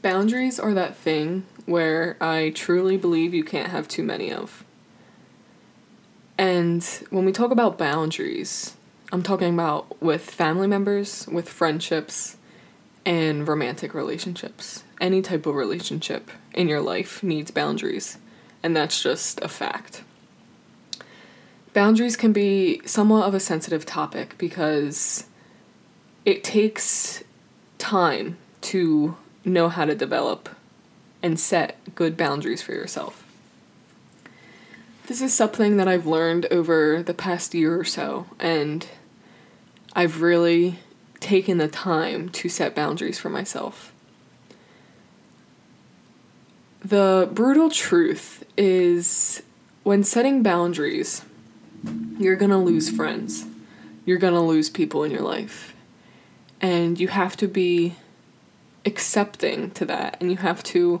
Boundaries are that thing where I truly believe you can't have too many of. And when we talk about boundaries, I'm talking about with family members, with friendships, and romantic relationships. Any type of relationship in your life needs boundaries, and that's just a fact. Boundaries can be somewhat of a sensitive topic because it takes time to know how to develop and set good boundaries for yourself. This is something that I've learned over the past year or so, and I've really taken the time to set boundaries for myself. The brutal truth is when setting boundaries, you're gonna lose friends. You're gonna lose people in your life. And you have to be accepting to that and you have to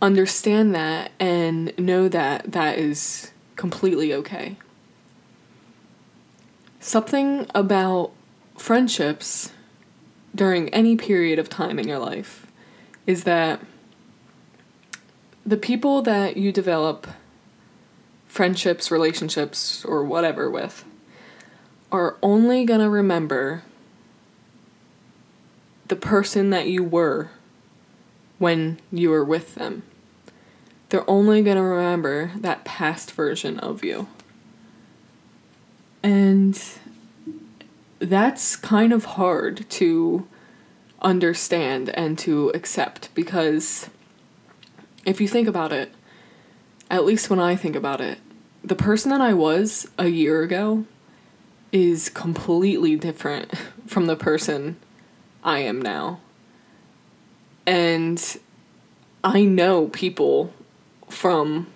understand that and know that that is completely okay. Something about friendships during any period of time in your life is that the people that you develop friendships, relationships, or whatever with are only gonna remember the person that you were when you were with them. They're only going to remember that past version of you. And that's kind of hard to understand and to accept because if you think about it, at least when I think about it, the person that I was a year ago is completely different from the person I am now. And I know people from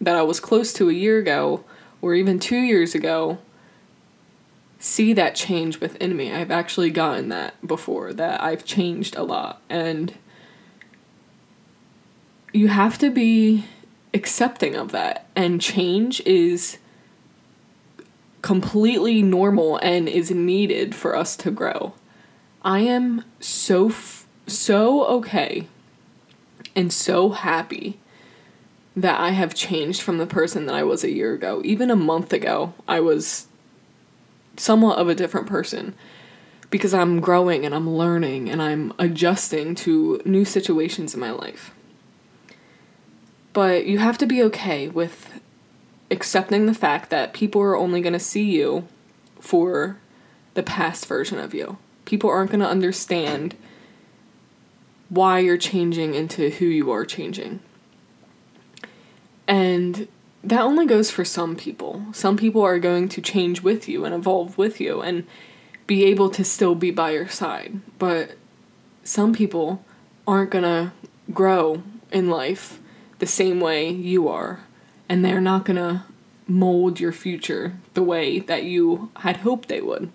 that I was close to a year ago or even two years ago see that change within me. I've actually gotten that before, that I've changed a lot. And you have to be accepting of that. And change is completely normal and is needed for us to grow. I am so f- so okay and so happy that I have changed from the person that I was a year ago. Even a month ago, I was somewhat of a different person because I'm growing and I'm learning and I'm adjusting to new situations in my life. But you have to be okay with accepting the fact that people are only going to see you for the past version of you people aren't going to understand why you're changing into who you are changing. And that only goes for some people. Some people are going to change with you and evolve with you and be able to still be by your side. But some people aren't going to grow in life the same way you are. And they're not going to mold your future the way that you had hoped they would.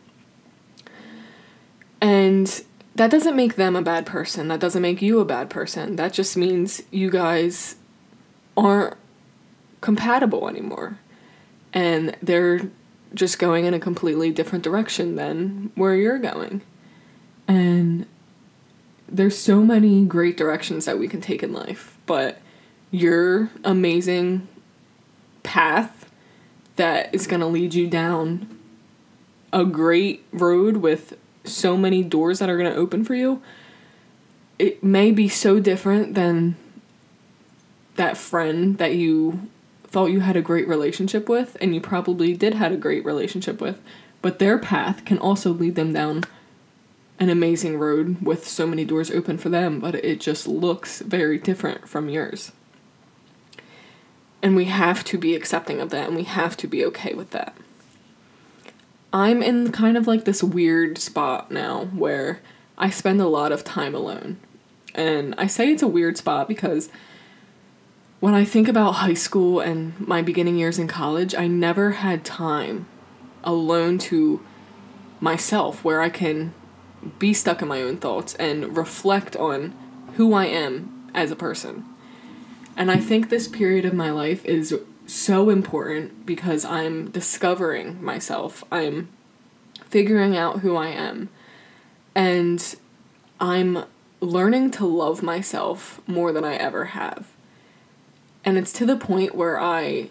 And that doesn't make them a bad person. That doesn't make you a bad person. That just means you guys aren't compatible anymore. And they're just going in a completely different direction than where you're going. And there's so many great directions that we can take in life, but your amazing path that is going to lead you down a great road with so many doors that are going to open for you, it may be so different than that friend that you thought you had a great relationship with and you probably did had a great relationship with, but their path can also lead them down an amazing road with so many doors open for them, but it just looks very different from yours. And we have to be accepting of that and we have to be okay with that. I'm in kind of like this weird spot now where I spend a lot of time alone. And I say it's a weird spot because when I think about high school and my beginning years in college, I never had time alone to myself where I can be stuck in my own thoughts and reflect on who I am as a person. And I think this period of my life is so important because I'm discovering myself. I'm figuring out who I am. And I'm learning to love myself more than I ever have. And it's to the point where I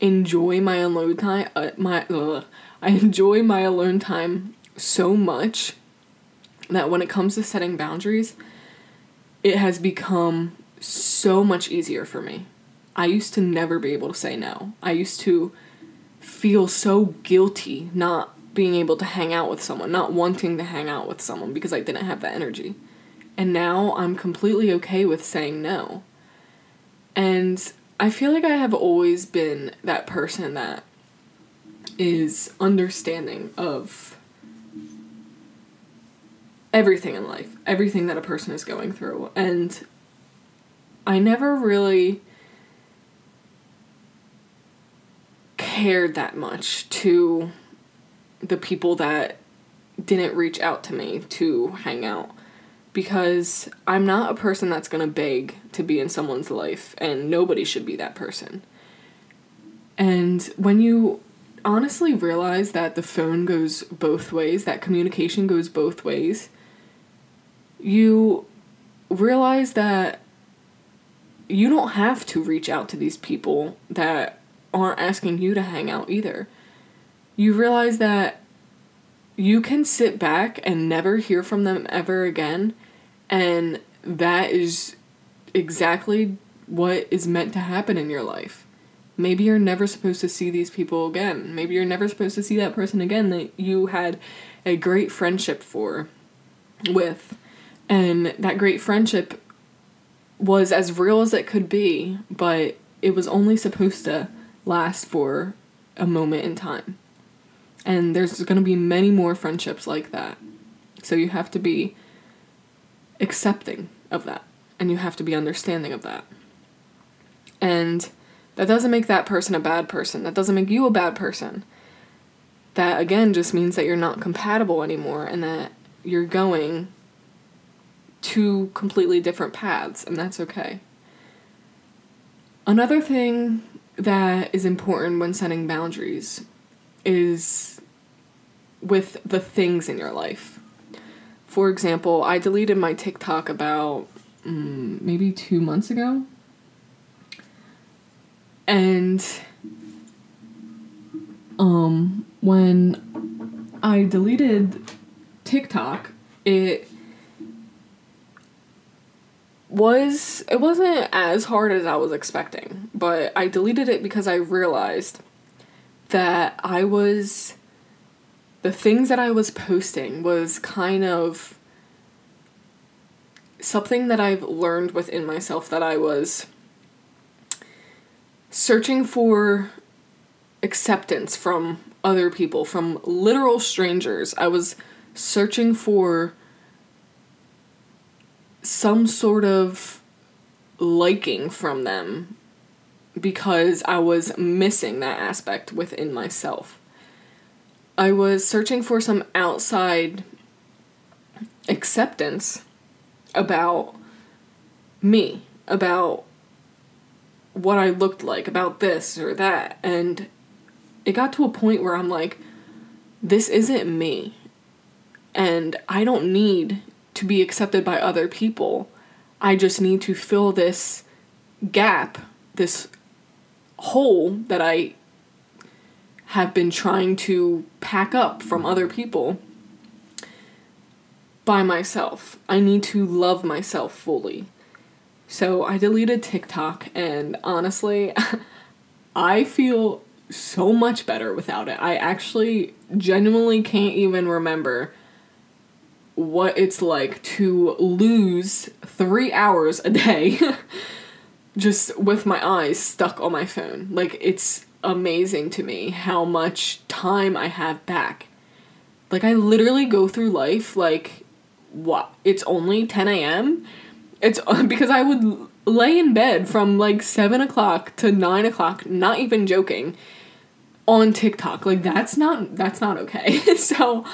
enjoy my alone time uh, my ugh, I enjoy my alone time so much that when it comes to setting boundaries, it has become so much easier for me. I used to never be able to say no. I used to feel so guilty not being able to hang out with someone, not wanting to hang out with someone because I didn't have that energy. And now I'm completely okay with saying no. And I feel like I have always been that person that is understanding of everything in life, everything that a person is going through. And I never really cared that much to the people that didn't reach out to me to hang out because I'm not a person that's going to beg to be in someone's life and nobody should be that person. And when you honestly realize that the phone goes both ways, that communication goes both ways, you realize that you don't have to reach out to these people that aren't asking you to hang out either. You realize that you can sit back and never hear from them ever again, and that is exactly what is meant to happen in your life. Maybe you're never supposed to see these people again. Maybe you're never supposed to see that person again that you had a great friendship for with. And that great friendship was as real as it could be, but it was only supposed to last for a moment in time. And there's going to be many more friendships like that. So you have to be accepting of that and you have to be understanding of that. And that doesn't make that person a bad person. That doesn't make you a bad person. That again just means that you're not compatible anymore and that you're going two completely different paths, and that's okay. Another thing that is important when setting boundaries is with the things in your life. For example, I deleted my TikTok about mm, maybe two months ago. And um, when I deleted TikTok, it was it wasn't as hard as I was expecting, but I deleted it because I realized that I was the things that I was posting was kind of something that I've learned within myself that I was searching for acceptance from other people, from literal strangers. I was searching for some sort of liking from them because I was missing that aspect within myself. I was searching for some outside acceptance about me, about what I looked like, about this or that. And it got to a point where I'm like, this isn't me. And I don't need to be accepted by other people. I just need to fill this gap, this hole that I have been trying to pack up from other people by myself. I need to love myself fully. So I deleted TikTok, and honestly, I feel so much better without it. I actually genuinely can't even remember what it's like to lose three hours a day just with my eyes stuck on my phone. Like, it's amazing to me how much time I have back. Like, I literally go through life like, what? It's only 10 a.m.? It's because I would lay in bed from like 7 o'clock to 9 o'clock, not even joking, on TikTok. Like, that's not, that's not okay. so,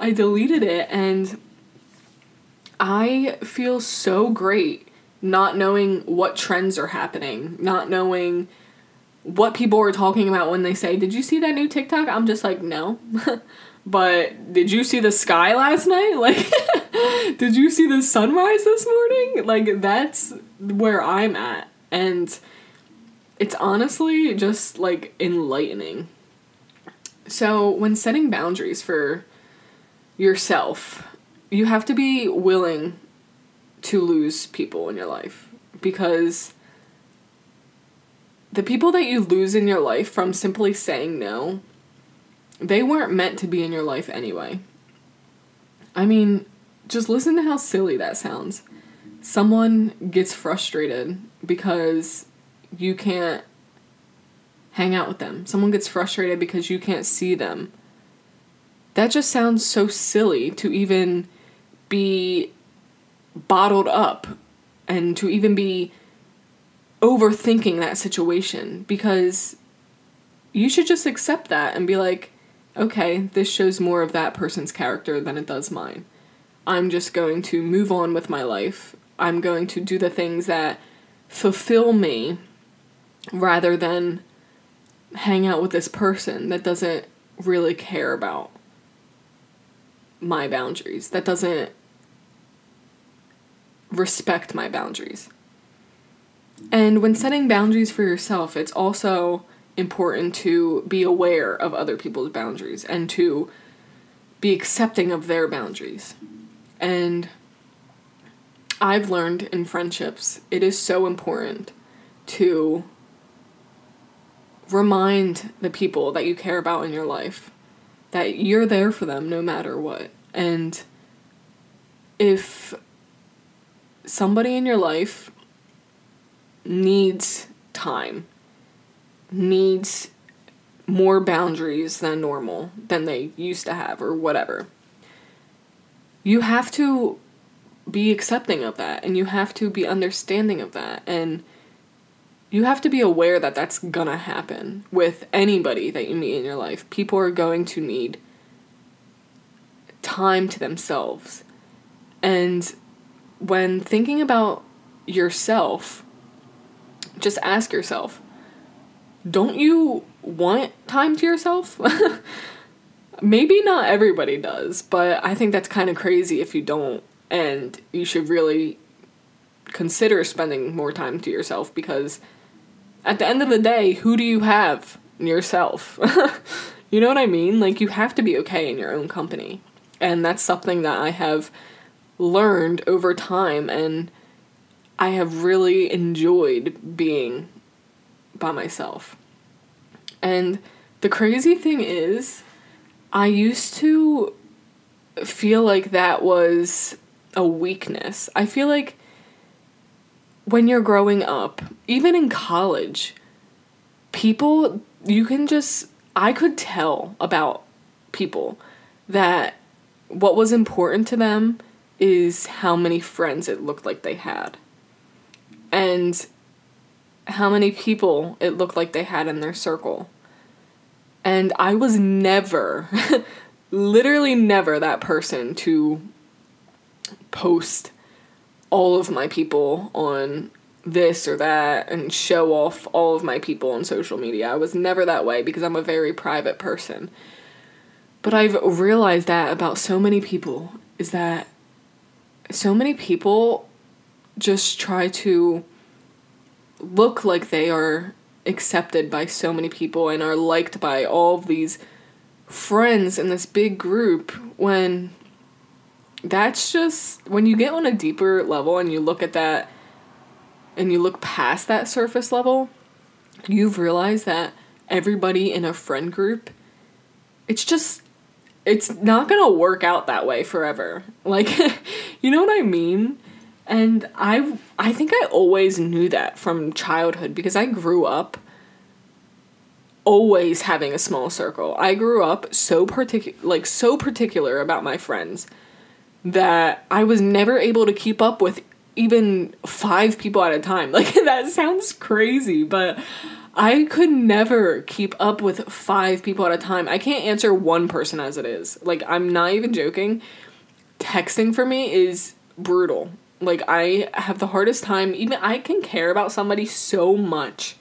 I deleted it and I feel so great not knowing what trends are happening, not knowing what people are talking about when they say, Did you see that new TikTok? I'm just like, No. but did you see the sky last night? Like, Did you see the sunrise this morning? Like, that's where I'm at. And it's honestly just like enlightening. So, when setting boundaries for yourself, you have to be willing to lose people in your life because the people that you lose in your life from simply saying no, they weren't meant to be in your life anyway. I mean, just listen to how silly that sounds. Someone gets frustrated because you can't hang out with them. Someone gets frustrated because you can't see them. That just sounds so silly to even be bottled up and to even be overthinking that situation because you should just accept that and be like, okay, this shows more of that person's character than it does mine. I'm just going to move on with my life. I'm going to do the things that fulfill me rather than hang out with this person that doesn't really care about my boundaries, that doesn't respect my boundaries. And when setting boundaries for yourself, it's also important to be aware of other people's boundaries and to be accepting of their boundaries. And I've learned in friendships, it is so important to remind the people that you care about in your life that you're there for them no matter what. And if somebody in your life needs time, needs more boundaries than normal, than they used to have, or whatever. You have to be accepting of that, and you have to be understanding of that, and you have to be aware that that's gonna happen with anybody that you meet in your life. People are going to need time to themselves. And when thinking about yourself, just ask yourself don't you want time to yourself? Maybe not everybody does, but I think that's kind of crazy if you don't. And you should really consider spending more time to yourself because at the end of the day, who do you have? Yourself. you know what I mean? Like, you have to be okay in your own company. And that's something that I have learned over time and I have really enjoyed being by myself. And the crazy thing is, I used to feel like that was a weakness. I feel like when you're growing up, even in college, people, you can just, I could tell about people that what was important to them is how many friends it looked like they had. And how many people it looked like they had in their circle. And I was never, literally never that person to post all of my people on this or that and show off all of my people on social media. I was never that way because I'm a very private person. But I've realized that about so many people is that so many people just try to look like they are accepted by so many people and are liked by all of these friends in this big group when that's just when you get on a deeper level and you look at that and you look past that surface level you've realized that everybody in a friend group it's just it's not gonna work out that way forever. Like you know what i mean? And I I think I always knew that from childhood because I grew up always having a small circle. I grew up so particular like so particular about my friends that I was never able to keep up with even 5 people at a time. Like that sounds crazy, but I could never keep up with 5 people at a time. I can't answer one person as it is. Like I'm not even joking. Texting for me is brutal like I have the hardest time even I can care about somebody so much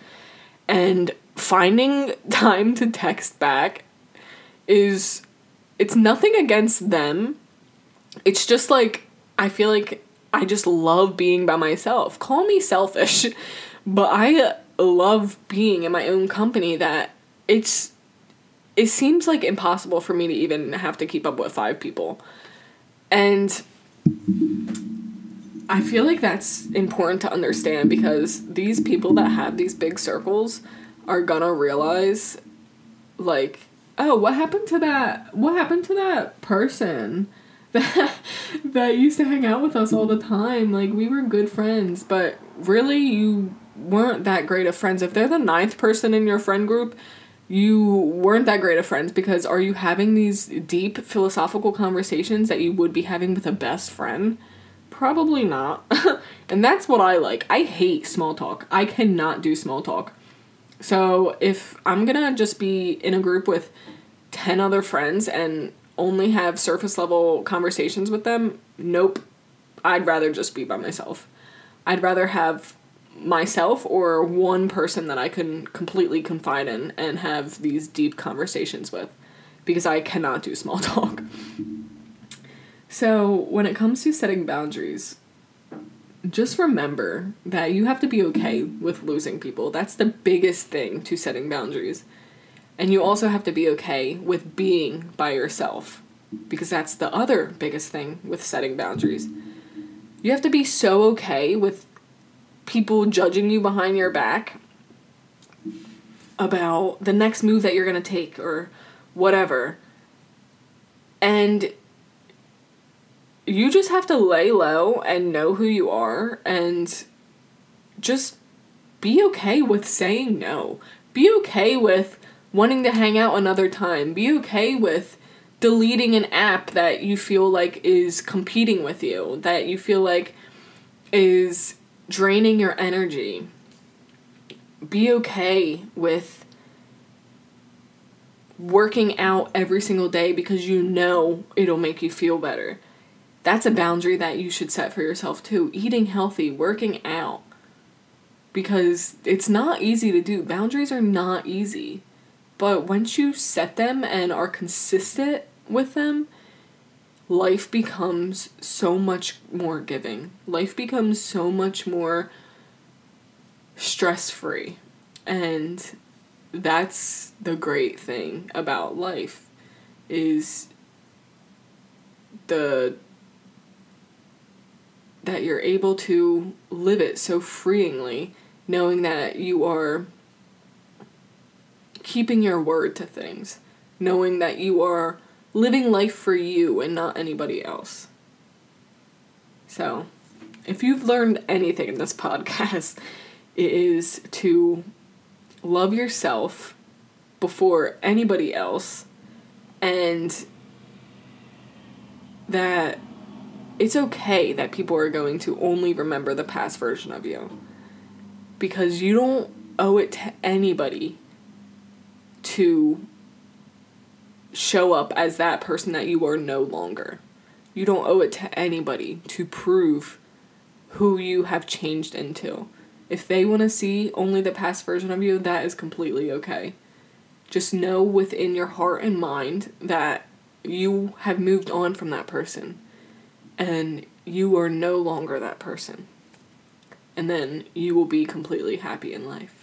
and finding time to text back is it's nothing against them. It's just like I feel like I just love being by myself. Call me selfish, but I love being in my own company that it's it seems like impossible for me to even have to keep up with five people. And I feel like that's important to understand because these people that have these big circles are gonna realize like oh what happened to that what happened to that person that that used to hang out with us all the time. Like we were good friends but really you weren't that great of friends. If they're the ninth person in your friend group you weren't that great of friends because are you having these deep philosophical conversations that you would be having with a best friend? Probably not. And that's what i like. I hate small talk. I cannot do small talk. So if I'm gonna just be in a group with 10 other friends and only have surface level conversations with them, nope. I'd rather just be by myself. I'd rather have myself or one person that I can completely confide in and have these deep conversations with because I cannot do small talk. So, when it comes to setting boundaries, just remember that you have to be okay with losing people. That's the biggest thing to setting boundaries. And you also have to be okay with being by yourself because that's the other biggest thing with setting boundaries. You have to be so okay with people judging you behind your back about the next move that you're going to take or whatever. And you just have to lay low and know who you are and just be okay with saying no. Be okay with wanting to hang out another time. Be okay with deleting an app that you feel like is competing with you, that you feel like is draining your energy. Be okay with working out every single day because you know it'll make you feel better that's a boundary that you should set for yourself too. Eating healthy, working out. Because it's not easy to do. Boundaries are not easy. But once you set them and are consistent with them, life becomes so much more giving. Life becomes so much more stress free. And that's the great thing about life is the that you're able to live it so freeingly, knowing that you are keeping your word to things, knowing that you are living life for you and not anybody else. So, if you've learned anything in this podcast, it is to love yourself before anybody else and that it's okay that people are going to only remember the past version of you because you don't owe it to anybody to show up as that person that you are no longer. You don't owe it to anybody to prove who you have changed into. If they want to see only the past version of you, that is completely okay. Just know within your heart and mind that you have moved on from that person and you are no longer that person. And then you will be completely happy in life.